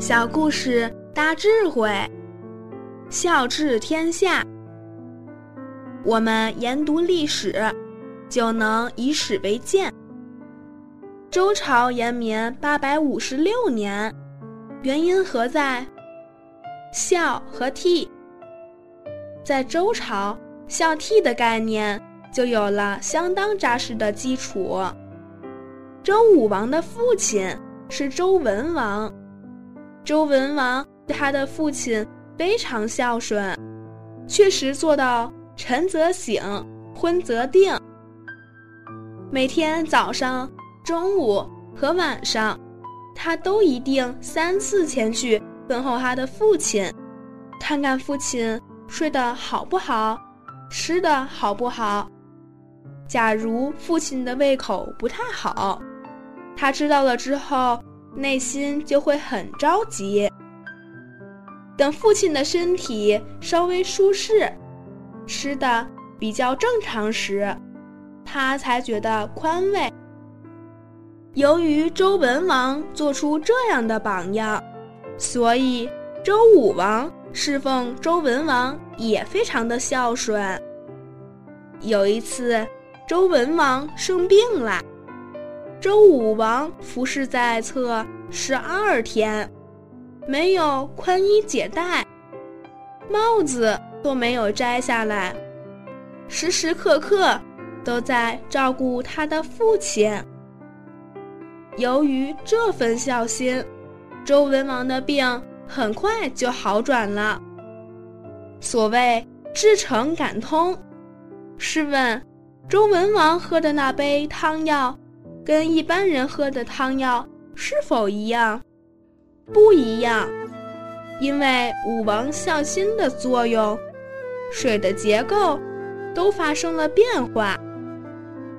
小故事大智慧，孝治天下。我们研读历史，就能以史为鉴。周朝延绵八百五十六年，原因何在？孝和悌。在周朝，孝悌的概念就有了相当扎实的基础。周武王的父亲是周文王。周文王对他的父亲非常孝顺，确实做到晨则省，昏则定。每天早上、中午和晚上，他都一定三次前去问候他的父亲，看看父亲睡得好不好，吃的好不好。假如父亲的胃口不太好，他知道了之后。内心就会很着急。等父亲的身体稍微舒适，吃的比较正常时，他才觉得宽慰。由于周文王做出这样的榜样，所以周武王侍奉周文王也非常的孝顺。有一次，周文王生病了。周武王服侍在侧十二天，没有宽衣解带，帽子都没有摘下来，时时刻刻都在照顾他的父亲。由于这份孝心，周文王的病很快就好转了。所谓至诚感通，试问，周文王喝的那杯汤药？跟一般人喝的汤药是否一样？不一样，因为武王孝心的作用，水的结构都发生了变化，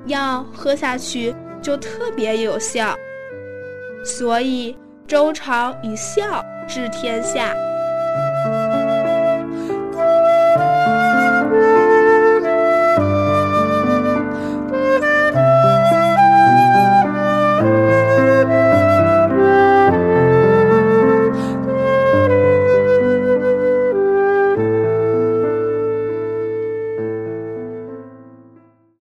药喝下去就特别有效。所以周朝以孝治天下。